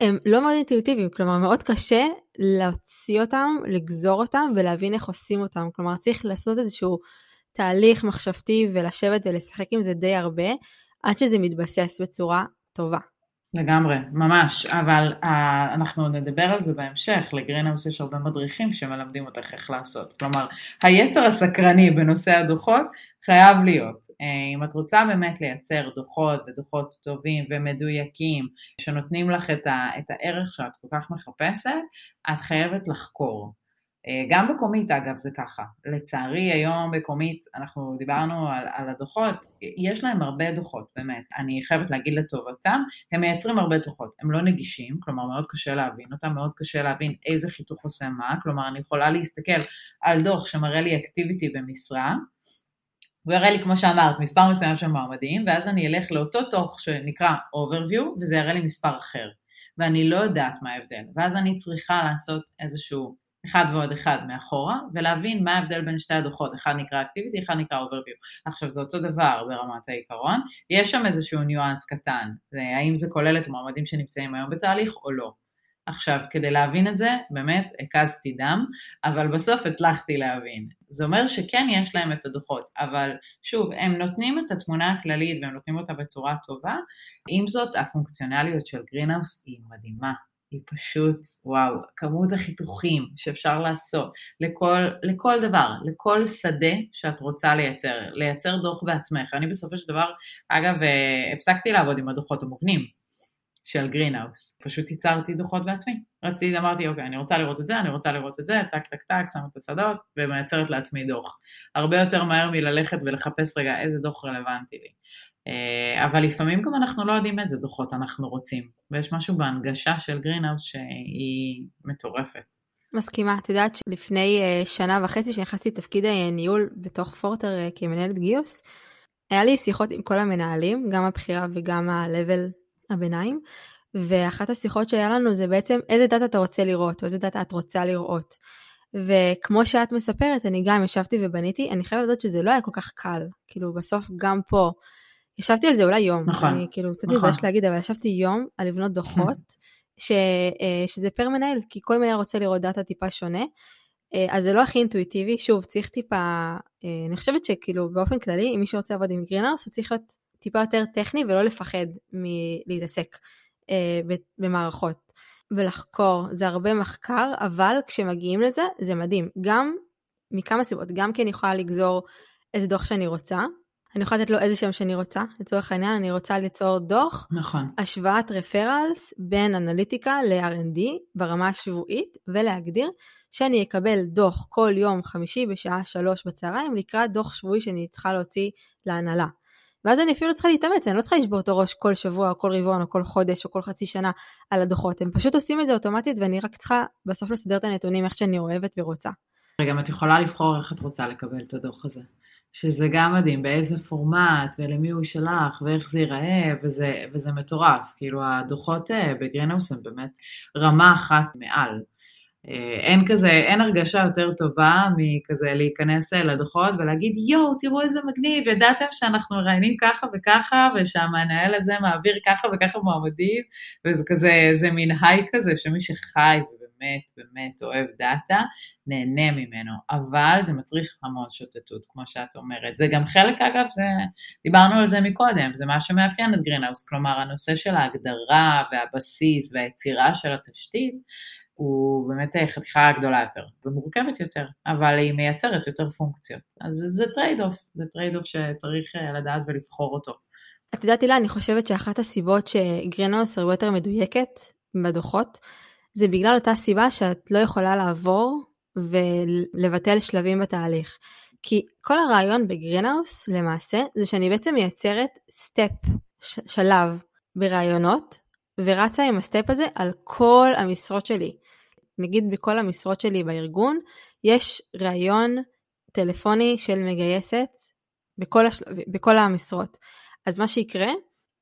S1: הם לא מאוד אינטואיטיביים, כלומר מאוד קשה להוציא אותם, לגזור אותם ולהבין איך עושים אותם, כלומר צריך לעשות איזשהו תהליך מחשבתי ולשבת ולשחק עם זה די הרבה, עד שזה מתבסס בצורה טובה.
S2: לגמרי, ממש, אבל uh, אנחנו נדבר על זה בהמשך, לגרינהאוס יש הרבה מדריכים שמלמדים אותך איך לעשות. כלומר, היצר הסקרני בנושא הדוחות חייב להיות. Uh, אם את רוצה באמת לייצר דוחות ודוחות טובים ומדויקים, שנותנים לך את, ה, את הערך שאת כל כך מחפשת, את חייבת לחקור. אה, גם בקומית אגב זה ככה, לצערי היום בקומית אנחנו דיברנו על, על הדוחות, יש להם הרבה דוחות באמת, אני חייבת להגיד לטובתם, הם מייצרים הרבה דוחות, הם לא נגישים, כלומר מאוד קשה להבין אותם, מאוד קשה להבין איזה חיתוך עושה מה, כלומר אני יכולה להסתכל על דוח שמראה לי אקטיביטי במשרה, הוא יראה לי כמו שאמרת מספר מסוים של מועמדים, ואז אני אלך לאותו דוח שנקרא overview וזה יראה לי מספר אחר, ואני לא יודעת מה ההבדל, ואז אני צריכה לעשות איזשהו אחד ועוד אחד מאחורה, ולהבין מה ההבדל בין שתי הדוחות, אחד נקרא אקטיביטי, אחד נקרא overview. עכשיו זה אותו דבר ברמת העיקרון, יש שם איזשהו ניואנס קטן, האם זה כולל את המועמדים שנמצאים היום בתהליך או לא. עכשיו, כדי להבין את זה, באמת הקזתי דם, אבל בסוף הצלחתי להבין. זה אומר שכן יש להם את הדוחות, אבל שוב, הם נותנים את התמונה הכללית והם נותנים אותה בצורה טובה, עם זאת, הפונקציונליות של גרינהאוס היא מדהימה. היא פשוט, וואו, כמות החיתוכים שאפשר לעשות לכל, לכל דבר, לכל שדה שאת רוצה לייצר, לייצר דוח בעצמך. אני בסופו של דבר, אגב, אה, הפסקתי לעבוד עם הדוחות המובנים של גרינהאוס, פשוט ייצרתי דוחות בעצמי. רציתי, אמרתי, אוקיי, אני רוצה לראות את זה, אני רוצה לראות את זה, טק טק טק, שמה את השדות ומייצרת לעצמי דוח. הרבה יותר מהר מללכת ולחפש רגע איזה דוח רלוונטי לי. אה, אבל לפעמים גם אנחנו לא יודעים איזה דוחות אנחנו רוצים, ויש משהו בהנגשה של גרינהאוס שהיא מטורפת.
S1: מסכימה, את יודעת שלפני אה, שנה וחצי שנכנסתי לתפקיד הניהול בתוך פורטר אה, כמנהלת גיוס, היה לי שיחות עם כל המנהלים, גם הבכירה וגם ה-level הביניים, ואחת השיחות שהיה לנו זה בעצם איזה data אתה רוצה לראות, או איזה data את רוצה לראות. וכמו שאת מספרת, אני גם ישבתי ובניתי, אני חייבת לדעת שזה לא היה כל כך קל. כאילו בסוף גם פה ישבתי על זה אולי יום,
S2: נכון,
S1: אני כאילו קצת נכון. מתביישת להגיד, אבל ישבתי יום על לבנות דוחות, ש, אה, שזה פר מנהל, כי כל מנהל רוצה לראות data טיפה שונה, אה, אז זה לא הכי אינטואיטיבי, שוב, צריך טיפה, אה, אני חושבת שכאילו באופן כללי, אם מי שרוצה לעבוד עם גרינרס, הוא צריך להיות טיפה יותר טכני ולא לפחד מלהתעסק במערכות. ולחקור, זה הרבה מחקר, אבל כשמגיעים לזה, זה מדהים. גם מכמה סיבות, גם כי אני יכולה לגזור איזה דוח שאני רוצה, אני יכולה לתת לו איזה שם שאני רוצה. לצורך העניין, אני רוצה ליצור דוח,
S2: נכון.
S1: השוואת רפרלס בין אנליטיקה ל-R&D ברמה השבועית, ולהגדיר שאני אקבל דוח כל יום חמישי בשעה שלוש בצהריים לקראת דוח שבועי שאני צריכה להוציא להנהלה. ואז אני אפילו לא צריכה להתאמץ, אני לא צריכה לשבור את הראש כל שבוע או כל רבעון או כל חודש או כל חצי שנה על הדוחות, הם פשוט עושים את זה אוטומטית ואני רק צריכה בסוף לסדר את הנתונים איך שאני אוהבת ורוצה.
S2: גם את יכולה לבחור איך את רוצה לקבל את הדוח הזה. שזה גם מדהים, באיזה פורמט ולמי הוא שלח ואיך זה ייראה וזה, וזה מטורף, כאילו הדוחות אה, בגרינהאוס הם באמת רמה אחת מעל. אה, אין כזה, אין הרגשה יותר טובה מכזה להיכנס אה, לדוחות ולהגיד יואו, תראו איזה מגניב, ידעתם שאנחנו מראיינים ככה וככה ושהמנהל הזה מעביר ככה וככה מועמדים וזה כזה, זה מין high כזה שמי שחי ובאמת באמת אוהב data, נהנה ממנו, אבל זה מצריך המון שוטטות, כמו שאת אומרת. זה גם חלק, אגב, זה, דיברנו על זה מקודם, זה מה שמאפיין את גרינהאוס, כלומר הנושא של ההגדרה והבסיס והיצירה של התשתית, הוא באמת חתיכה גדולה יותר ומורכבת יותר, אבל היא מייצרת יותר פונקציות. אז זה trade off, זה trade off שצריך אה, לדעת ולבחור אותו.
S1: את יודעת הילה, אני חושבת שאחת הסיבות שגרינהאוס הרבה יותר מדויקת בדוחות, זה בגלל אותה סיבה שאת לא יכולה לעבור ולבטל שלבים בתהליך. כי כל הרעיון בגרינהאוס למעשה זה שאני בעצם מייצרת step, שלב ברעיונות ורצה עם הסטפ הזה על כל המשרות שלי. נגיד בכל המשרות שלי בארגון, יש ראיון טלפוני של מגייסת בכל, השל... בכל המשרות. אז מה שיקרה,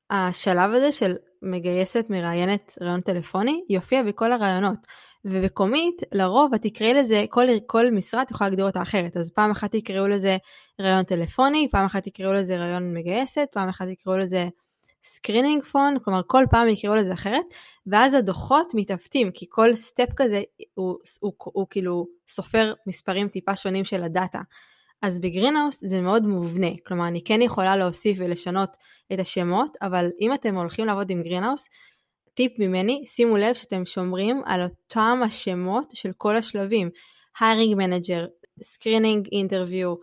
S1: השלב הזה של מגייסת מראיינת ראיון טלפוני יופיע בכל הראיונות. ובקומית, לרוב את תקראי לזה, כל, כל משרה את יכולה להגדיר אותה אחרת. אז פעם אחת תקראו לזה ראיון טלפוני, פעם אחת תקראו לזה ראיון מגייסת, פעם אחת תקראו לזה screening phone, כלומר כל פעם יקראו לזה אחרת, ואז הדוחות מתעוותים, כי כל step כזה הוא, הוא, הוא, הוא כאילו סופר מספרים טיפה שונים של ה data. אז בגרינהאוס זה מאוד מובנה, כלומר אני כן יכולה להוסיף ולשנות את השמות, אבל אם אתם הולכים לעבוד עם גרינהאוס, טיפ ממני, שימו לב שאתם שומרים על אותם השמות של כל השלבים, hiring manager, screening interview,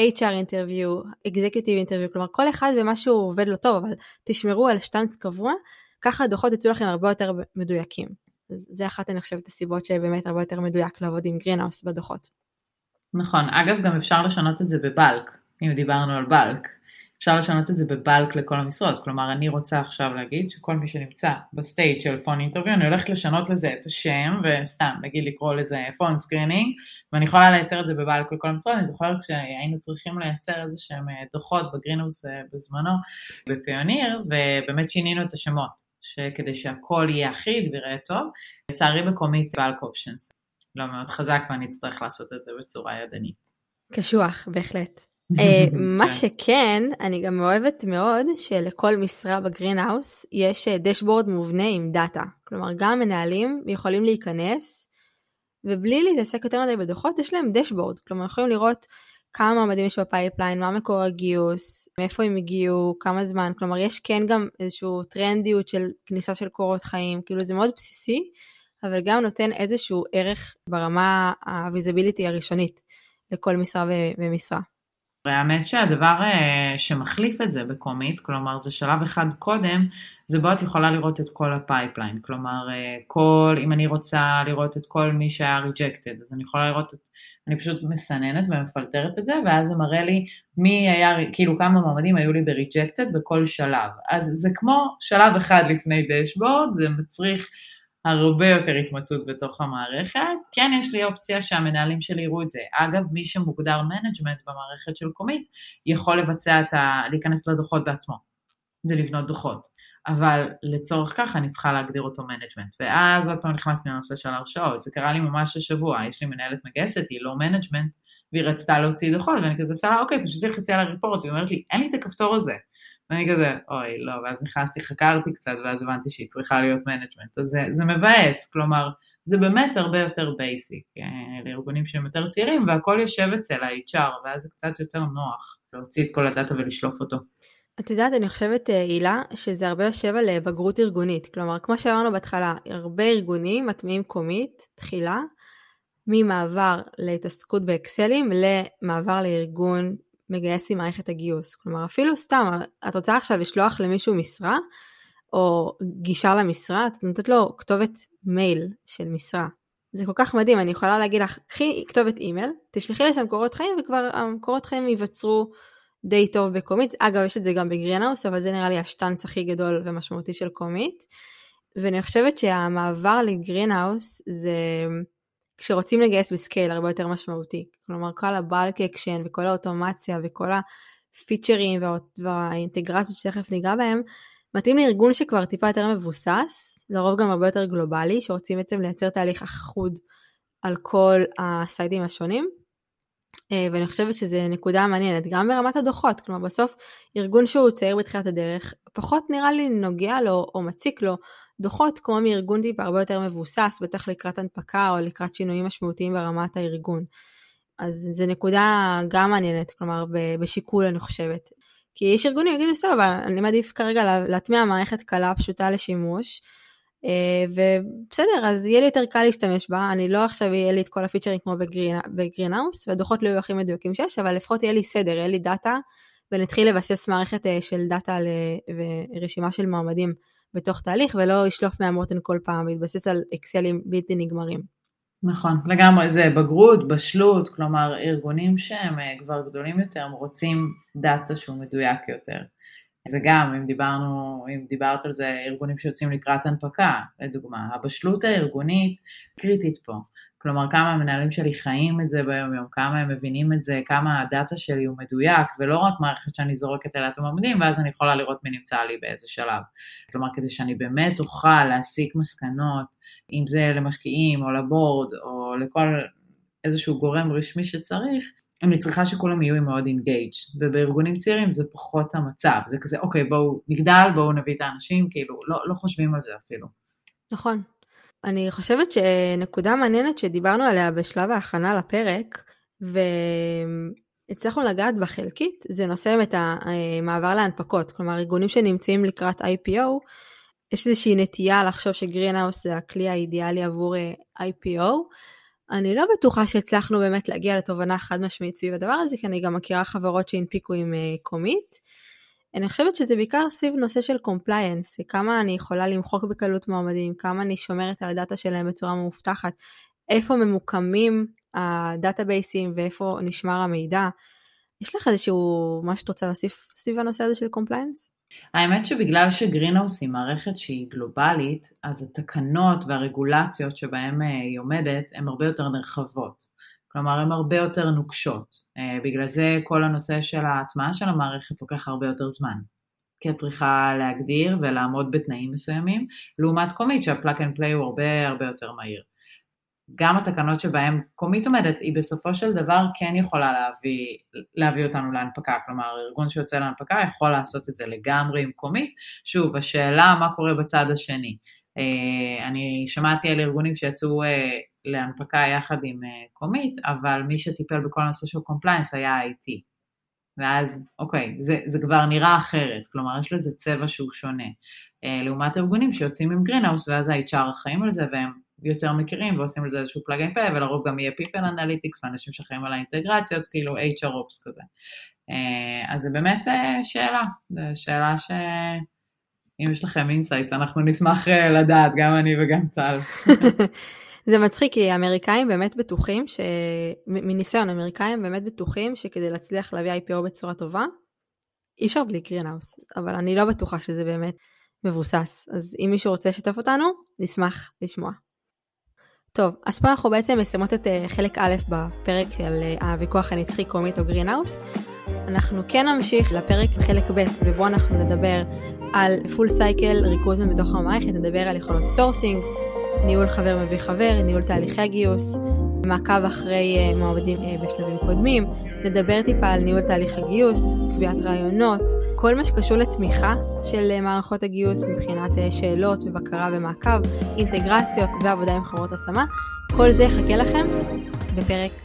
S1: HR interview, executive interview, כלומר כל אחד ומה שהוא עובד לו טוב, אבל תשמרו על שטאנץ קבוע, ככה הדוחות יצאו לכם הרבה יותר מדויקים. זה אחת אני חושבת הסיבות שבאמת הרבה יותר מדויק לעבוד עם גרינהאוס בדוחות.
S2: נכון, אגב גם אפשר לשנות את זה ב bulk, אם דיברנו על bulk. אפשר לשנות את זה ב bulk לכל המשרות, כלומר אני רוצה עכשיו להגיד שכל מי שנמצא ב state של phone interview, אני הולכת לשנות לזה את השם וסתם נגיד לקרוא לזה phone screening ואני יכולה לייצר את זה ב bulk לכל המשרות, אני זוכרת כשהיינו צריכים לייצר איזה שהם אה, דוחות בגרינהאוס אה, בזמנו בפיוניר ובאמת שינינו את השמות כדי שהכל יהיה אחיד ויראה טוב, לצערי בקומיט bulk options לא מאוד חזק ואני אצטרך לעשות את זה בצורה ידנית.
S1: קשוח, בהחלט. [laughs] אה, מה כן. שכן, אני גם אוהבת מאוד שלכל משרה בגרינהאוס יש dashboard מובנה עם data. כלומר, גם מנהלים יכולים להיכנס, ובלי להתעסק יותר מדי בדוחות, יש להם dashboard. כלומר, יכולים לראות כמה מועמדים יש ב pipeline, מה מקור הגיוס, מאיפה הם הגיעו, כמה זמן. כלומר, יש כן גם איזושהי טרנדיות של כניסה של קורות חיים, כאילו זה מאוד בסיסי, אבל גם נותן איזשהו ערך ברמה ה visibility הראשונית לכל משרה ומשרה.
S2: האמת שהדבר אה, שמחליף את זה בקומיט, כלומר זה שלב אחד קודם, זה בו את יכולה לראות את כל ה pipeline, כלומר אה, כל, אם אני רוצה לראות את כל מי שהיה rejected, אז אני יכולה לראות את, אני פשוט מסננת ומפלטרת את זה, ואז זה מראה לי מי היה, כאילו כמה מועמדים היו לי ב rejected בכל שלב. אז זה כמו שלב אחד לפני dashboard, זה מצריך הרבה יותר התמצאות בתוך המערכת. כן יש לי אופציה שהמנהלים שלי יראו את זה. אגב, מי שמוגדר management במערכת של Comeet, יכול לבצע את ה... להיכנס לדוחות בעצמו ולבנות דוחות. אבל לצורך כך אני צריכה להגדיר אותו management. ואז עוד פעם נכנסתי לנושא של הרשאות. זה קרה לי ממש השבוע, יש לי מנהלת מגייסת, היא לא management, והיא רצתה להוציא דוחות, ואני כזה עושה אוקיי, פשוט תלחצי על ה report, והיא אומרת לי, אין לי את הכפתור הזה. ואני כזה, אוי, לא, ואז נכנסתי, חקרתי קצת, ואז הבנתי שהיא צריכה להיות management. אז זה, זה מבאס, כלומר, זה באמת הרבה יותר basic אה, לארגונים שהם יותר צעירים, והכל יושב אצל ה-HR, ואז זה קצת יותר נוח להוציא את כל הדאטה ולשלוף אותו.
S1: את יודעת, אני חושבת, אה, הילה, שזה הרבה יושב על אה, בגרות ארגונית. כלומר, כמו שאמרנו בהתחלה, הרבה ארגונים מטמיעים Comeet, תחילה, ממעבר להתעסקות באקסלים למעבר לארגון מגייס עם מערכת הגיוס. כלומר, אפילו סתם, את רוצה עכשיו לשלוח למישהו משרה, או גישה למשרה, את נותנת לו כתובת מייל של משרה. זה כל כך מדהים, אני יכולה להגיד לך, קחי כתובת אימייל, תשלחי לשם קורות חיים וכבר הקורות חיים ייווצרו די טוב ב Comeet. אגב, יש את זה גם ב Greenhouse, אבל זה נראה לי השטאנץ הכי גדול ומשמעותי של Comeet. ואני חושבת שהמעבר ל Greenhouse זה כשרוצים לגייס ב scale הרבה יותר משמעותי. כלומר, כל ה bulk action וכל האוטומציה וכל הפיצ'רים וה... והאינטגרציות שתכף ניגע בהם, מתאים לארגון שכבר טיפה יותר מבוסס, לרוב גם הרבה יותר גלובלי, שרוצים בעצם לייצר תהליך אחוד על כל הסייטים השונים. אה, ואני חושבת שזו נקודה מעניינת, גם ברמת הדוחות, כלומר בסוף ארגון שהוא צעיר בתחילת הדרך, פחות נראה לי נוגע לו או מציק לו דוחות כמו מארגון טיפה הרבה יותר מבוסס, בטח לקראת הנפקה או לקראת שינויים משמעותיים ברמת הארגון. אז זו נקודה גם מעניינת, כלומר בשיקול אני חושבת. כי יש ארגונים יגידו אבל אני מעדיף כרגע להטמיע מערכת קלה פשוטה לשימוש, אה, ובסדר, אז יהיה לי יותר קל להשתמש בה, אני לא עכשיו יהיה לי את כל הפיצ'רים כמו ב Greenhouse, והדוחות לא יהיו הכי מדויקים שיש, אבל לפחות יהיה לי סדר, יהיה לי דאטה, ונתחיל לבסס מערכת אה, של דאטה ורשימה של מועמדים בתוך תהליך, ולא לשלוף מהמותן כל פעם, להתבסס על אקסלים בלתי נגמרים.
S2: נכון, לגמרי, זה בגרות, בשלות, כלומר ארגונים שהם אה, כבר גדולים יותר, הם רוצים דאטה שהוא מדויק יותר. זה גם, אם דיברנו, אם דיברת על זה, ארגונים שיוצאים לקראת הנפקה, לדוגמה, הבשלות הארגונית קריטית פה. כלומר, כמה המנהלים שלי חיים את זה ביום יום, כמה הם מבינים את זה, כמה הדאטה שלי הוא מדויק, ולא רק מערכת שאני זורקת אליה את המועמדים, ואז אני יכולה לראות מי נמצא לי באיזה שלב. כלומר, כדי שאני באמת אוכל להסיק מסקנות, אם זה למשקיעים או לבורד או לכל איזשהו גורם רשמי שצריך, אני צריכה שכולם יהיו מאוד אינגייג' ובארגונים צעירים זה פחות המצב, זה כזה אוקיי בואו נגדל, בואו נביא את האנשים, כאילו לא, לא חושבים על זה אפילו.
S1: נכון. אני חושבת שנקודה מעניינת שדיברנו עליה בשלב ההכנה לפרק, והצלחנו לגעת בה חלקית, זה נושא באמת המעבר להנפקות, כלומר ארגונים שנמצאים לקראת IPO, יש איזושהי נטייה לחשוב ש Greenhouse זה הכלי האידיאלי עבור אה, IPO. אני לא בטוחה שהצלחנו באמת להגיע לתובנה חד משמעית סביב הדבר הזה, כי אני גם מכירה חברות שהנפיקו עם Comeet. אני חושבת שזה בעיקר סביב נושא של compliance, כמה אני יכולה למחוק בקלות מועמדים, כמה אני שומרת על הדאטה שלהם בצורה מאובטחת, איפה ממוקמים הדאטאבייסים ואיפה נשמר המידע. יש לך איזשהו מה שאת רוצה להוסיף סביב הנושא הזה של compliance?
S2: האמת שבגלל ש Greenhouse היא מערכת שהיא גלובלית, אז התקנות והרגולציות שבהן אה, היא עומדת הן הרבה יותר נרחבות. כלומר, הן הרבה יותר נוקשות. אה, בגלל זה כל הנושא של ההטמעה של המערכת לוקח הרבה יותר זמן. כי את צריכה להגדיר ולעמוד בתנאים מסוימים, לעומת Comeet שה plug and play הוא הרבה הרבה יותר מהיר. גם התקנות שבהן Comeet עומדת, היא בסופו של דבר כן יכולה להביא, להביא אותנו להנפקה, כלומר ארגון שיוצא להנפקה יכול לעשות את זה לגמרי עם Comeet. שוב, השאלה מה קורה בצד השני. אה, אני שמעתי על ארגונים שיצאו אה, להנפקה יחד עם אה, Comeet, אבל מי שטיפל בכל הנושא של compliance היה IT. ואז, אוקיי, זה, זה כבר נראה אחרת, כלומר יש לזה צבע שהוא שונה. לעומת ארגונים שיוצאים עם Greenhouse, ואז ה-HR אחראים על זה והם יותר מכירים ועושים לזה איזשהו plug and ולרוב גם יהיה people analytics ואנשים שאחראים על האינטגרציות, כאילו HR ops כזה. אז זה באמת שאלה, זו שאלה ש... אם יש לכם insights, אנחנו נשמח אה, לדעת, גם אני וגם טל. [laughs]
S1: זה מצחיק, כי האמריקאים באמת בטוחים, ש... מניסיון, האמריקאים באמת בטוחים שכדי להצליח להביא IPO בצורה טובה, אי אפשר בלי Greenhouse, אבל אני לא בטוחה שזה באמת מבוסס. אז אם מישהו רוצה לשתף אותנו, נשמח לשמוע. טוב, אז פה אנחנו בעצם מסיימות את אה, חלק א' בפרק של אה, הוויכוח הנצחי Comeet או Greenhouse. אנחנו כן נמשיך לפרק חלק ב' ובו אנחנו נדבר על full cycle recruitment בתוך המערכת, נדבר על יכולות sourcing, ניהול חבר מביא חבר, ניהול תהליכי הגיוס, מעקב אחרי אה, מועמדים אה, בשלבים קודמים, נדבר טיפה על ניהול תהליך הגיוס, קביעת ראיונות, כל מה שקשור לתמיכה של אה, מערכות הגיוס מבחינת שאלות ובקרה ומעקב, אינטגרציות ועבודה עם חברות השמה, כל זה יחכה לכם בפרק.